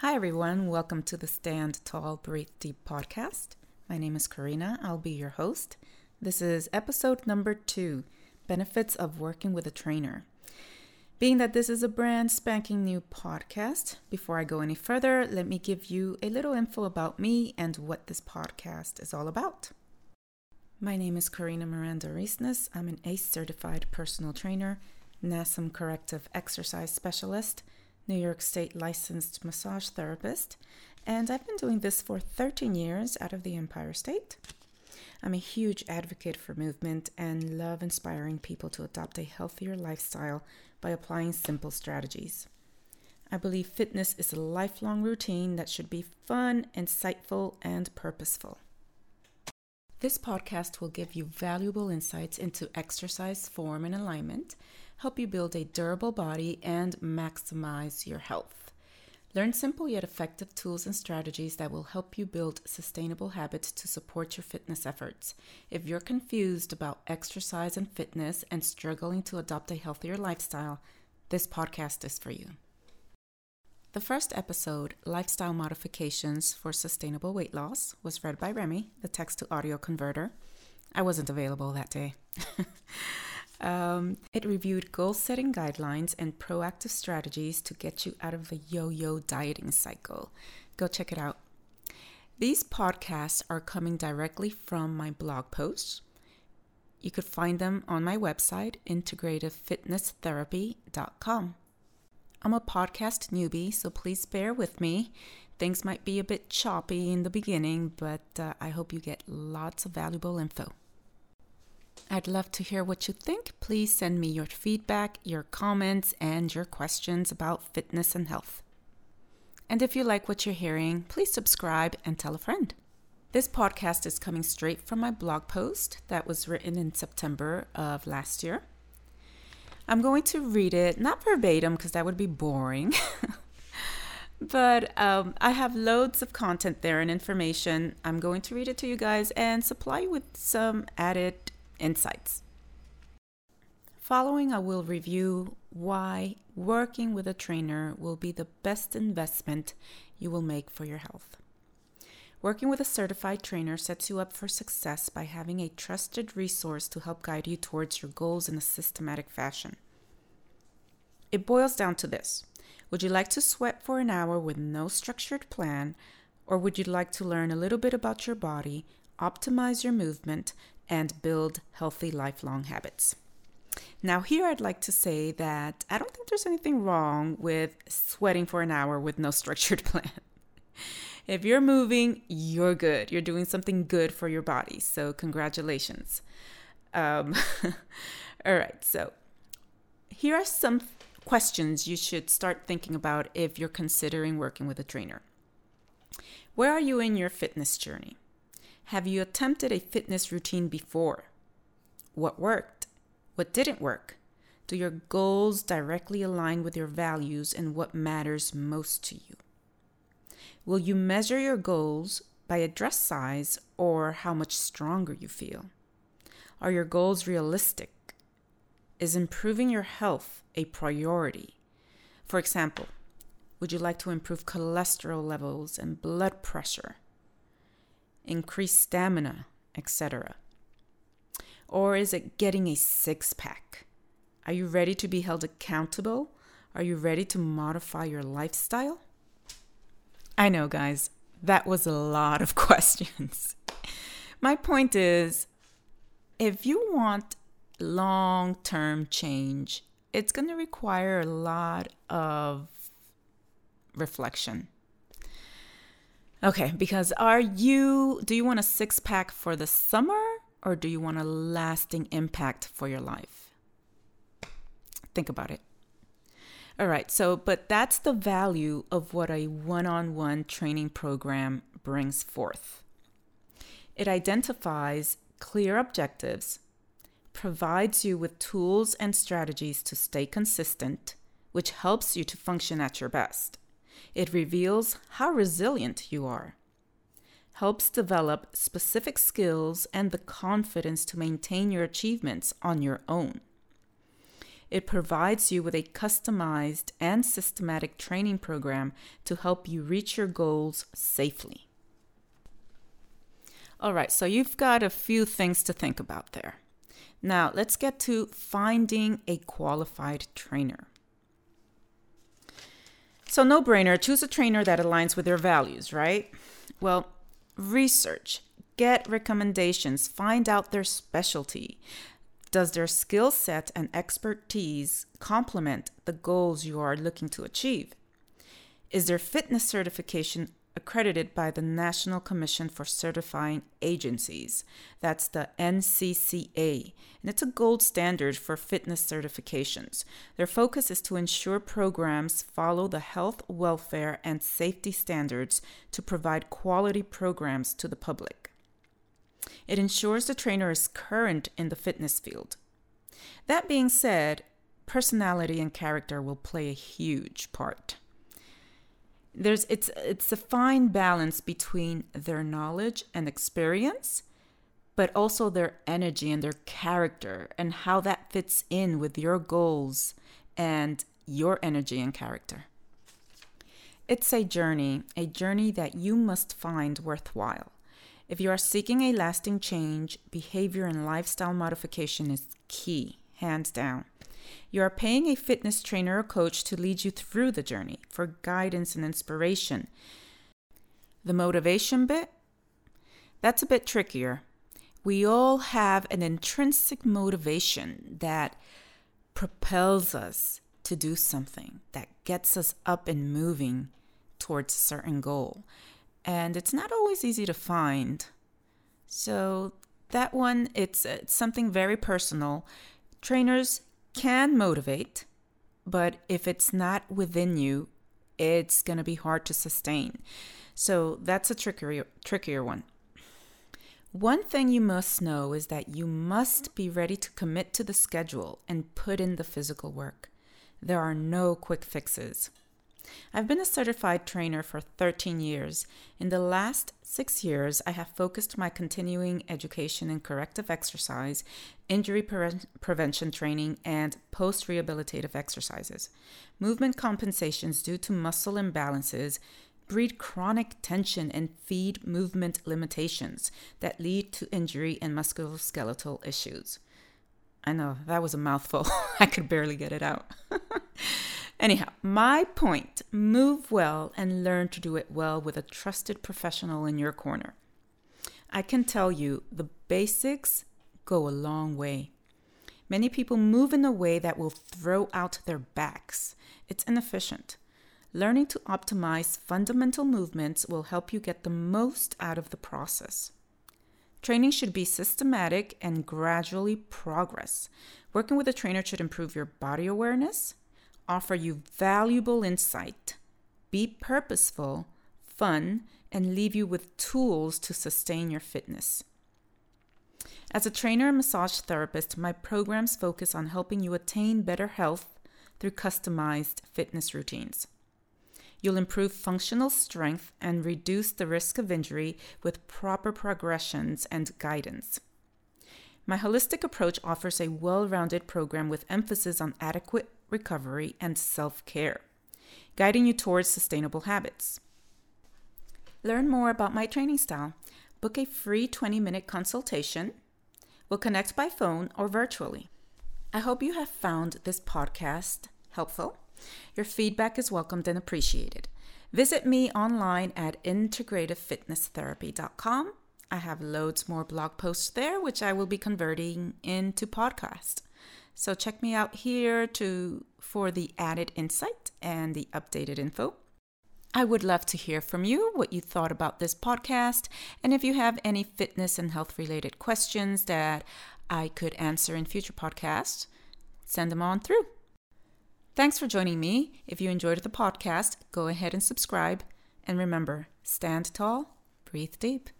Hi, everyone. Welcome to the Stand Tall, Breathe Deep podcast. My name is Corina. I'll be your host. This is episode number two Benefits of Working with a Trainer. Being that this is a brand spanking new podcast, before I go any further, let me give you a little info about me and what this podcast is all about. My name is Corina Miranda Risnes. I'm an ACE certified personal trainer, NASM corrective exercise specialist New York State licensed massage therapist, and I've been doing this for 13 years out of the Empire State. I'm a huge advocate for movement and love inspiring people to adopt a healthier lifestyle by applying simple strategies. I believe fitness is a lifelong routine that should be fun, insightful, and purposeful. This podcast will give you valuable insights into exercise form and alignment help you build a durable body, and maximize your health. Learn simple yet effective tools and strategies that will help you build sustainable habits to support your fitness efforts. If you're confused about exercise and fitness and struggling to adopt a healthier lifestyle, this podcast is for you. The first episode, Lifestyle Modifications for Sustainable Weight Loss, was read by Remy, the text to audio converter. I wasn't available that day. Um, it reviewed goal setting guidelines and proactive strategies to get you out of the yo yo dieting cycle. Go check it out. These podcasts are coming directly from my blog posts. You could find them on my website, integrativefitnesstherapy.com. I'm a podcast newbie, so please bear with me. Things might be a bit choppy in the beginning, but uh, I hope you get lots of valuable info. I'd love to hear what you think. Please send me your feedback, your comments, and your questions about fitness and health. And if you like what you're hearing, please subscribe and tell a friend. This podcast is coming straight from my blog post that was written in September of last year. I'm going to read it, not verbatim because that would be boring, but um, I have loads of content there and information. I'm going to read it to you guys and supply you with some added insights. Following, I will review why working with a trainer will be the best investment you will make for your health. Working with a certified trainer sets you up for success by having a trusted resource to help guide you towards your goals in a systematic fashion. It boils down to this Would you like to sweat for an hour with no structured plan, or would you like to learn a little bit about your body, optimize your movement, and build healthy lifelong habits. Now, here I'd like to say that I don't think there's anything wrong with sweating for an hour with no structured plan. if you're moving, you're good. You're doing something good for your body. So, congratulations. Um, all right. So, here are some questions you should start thinking about if you're considering working with a trainer. Where are you in your fitness journey? Have you attempted a fitness routine before? What worked? What didn't work? Do your goals directly align with your values and what matters most to you? Will you measure your goals by a dress size or how much stronger you feel? Are your goals realistic? Is improving your health a priority? For example, would you like to improve cholesterol levels and blood pressure? Increase stamina, etc.? Or is it getting a six pack? Are you ready to be held accountable? Are you ready to modify your lifestyle? I know, guys, that was a lot of questions. My point is if you want long term change, it's going to require a lot of reflection. Okay, because are you, do you want a six pack for the summer or do you want a lasting impact for your life? Think about it. All right, so, but that's the value of what a one on one training program brings forth. It identifies clear objectives, provides you with tools and strategies to stay consistent, which helps you to function at your best. It reveals how resilient you are, helps develop specific skills and the confidence to maintain your achievements on your own. It provides you with a customized and systematic training program to help you reach your goals safely. All right, so you've got a few things to think about there. Now, let's get to finding a qualified trainer. So, no brainer, choose a trainer that aligns with your values, right? Well, research, get recommendations, find out their specialty. Does their skill set and expertise complement the goals you are looking to achieve? Is their fitness certification accredited by the National Commission for Certifying Agencies. That's the NCCA, and it's a gold standard for fitness certifications. Their focus is to ensure programs follow the health, welfare, and safety standards to provide quality programs to the public. It ensures the trainer is current in the fitness field. That being said, personality and character will play a huge part there's it's it's a fine balance between their knowledge and experience but also their energy and their character and how that fits in with your goals and your energy and character. It's a journey a journey that you must find worthwhile. If you are seeking a lasting change behavior and lifestyle modification is key hands down you are paying a fitness trainer or coach to lead you through the journey for guidance and inspiration. The motivation bit, that's a bit trickier. We all have an intrinsic motivation that propels us to do something, that gets us up and moving towards a certain goal. And it's not always easy to find. So, that one, it's, it's something very personal. Trainers can motivate, but if it's not within you, it's going to be hard to sustain. So that's a trickier trickier one. One thing you must know is that you must be ready to commit to the schedule and put in the physical work. There are no quick fixes. I've been a certified trainer for 13 years. In the last six years, I have focused my continuing education in corrective exercise, injury pre- prevention training, and post rehabilitative exercises. Movement compensations due to muscle imbalances breed chronic tension and feed movement limitations that lead to injury and musculoskeletal issues. I know that was a mouthful. I could barely get it out. Anyhow, my point move well and learn to do it well with a trusted professional in your corner. I can tell you the basics go a long way. Many people move in a way that will throw out their backs. It's inefficient. Learning to optimize fundamental movements will help you get the most out of the process. Training should be systematic and gradually progress. Working with a trainer should improve your body awareness, offer you valuable insight, be purposeful, fun, and leave you with tools to sustain your fitness. As a trainer and massage therapist, my programs focus on helping you attain better health through customized fitness routines. You'll improve functional strength and reduce the risk of injury with proper progressions and guidance. My holistic approach offers a well rounded program with emphasis on adequate recovery, and self care, guiding you towards sustainable habits. Learn more about my training style. Book a free 20 minute consultation. We'll connect by phone or virtually. I hope you have found this podcast helpful. Your feedback is welcomed and appreciated. Visit me online at integrativefitnesstherapy.com. I have loads more blog posts there, which I will be converting into podcast. So check me out here to for the added insight and the updated info. I would love to hear from you what you thought about this podcast and if you have any fitness and health related questions that I could answer in future podcasts, send them on through. Thanks for joining me. If you enjoyed the podcast, go ahead and subscribe. And remember, stand tall, breathe deep.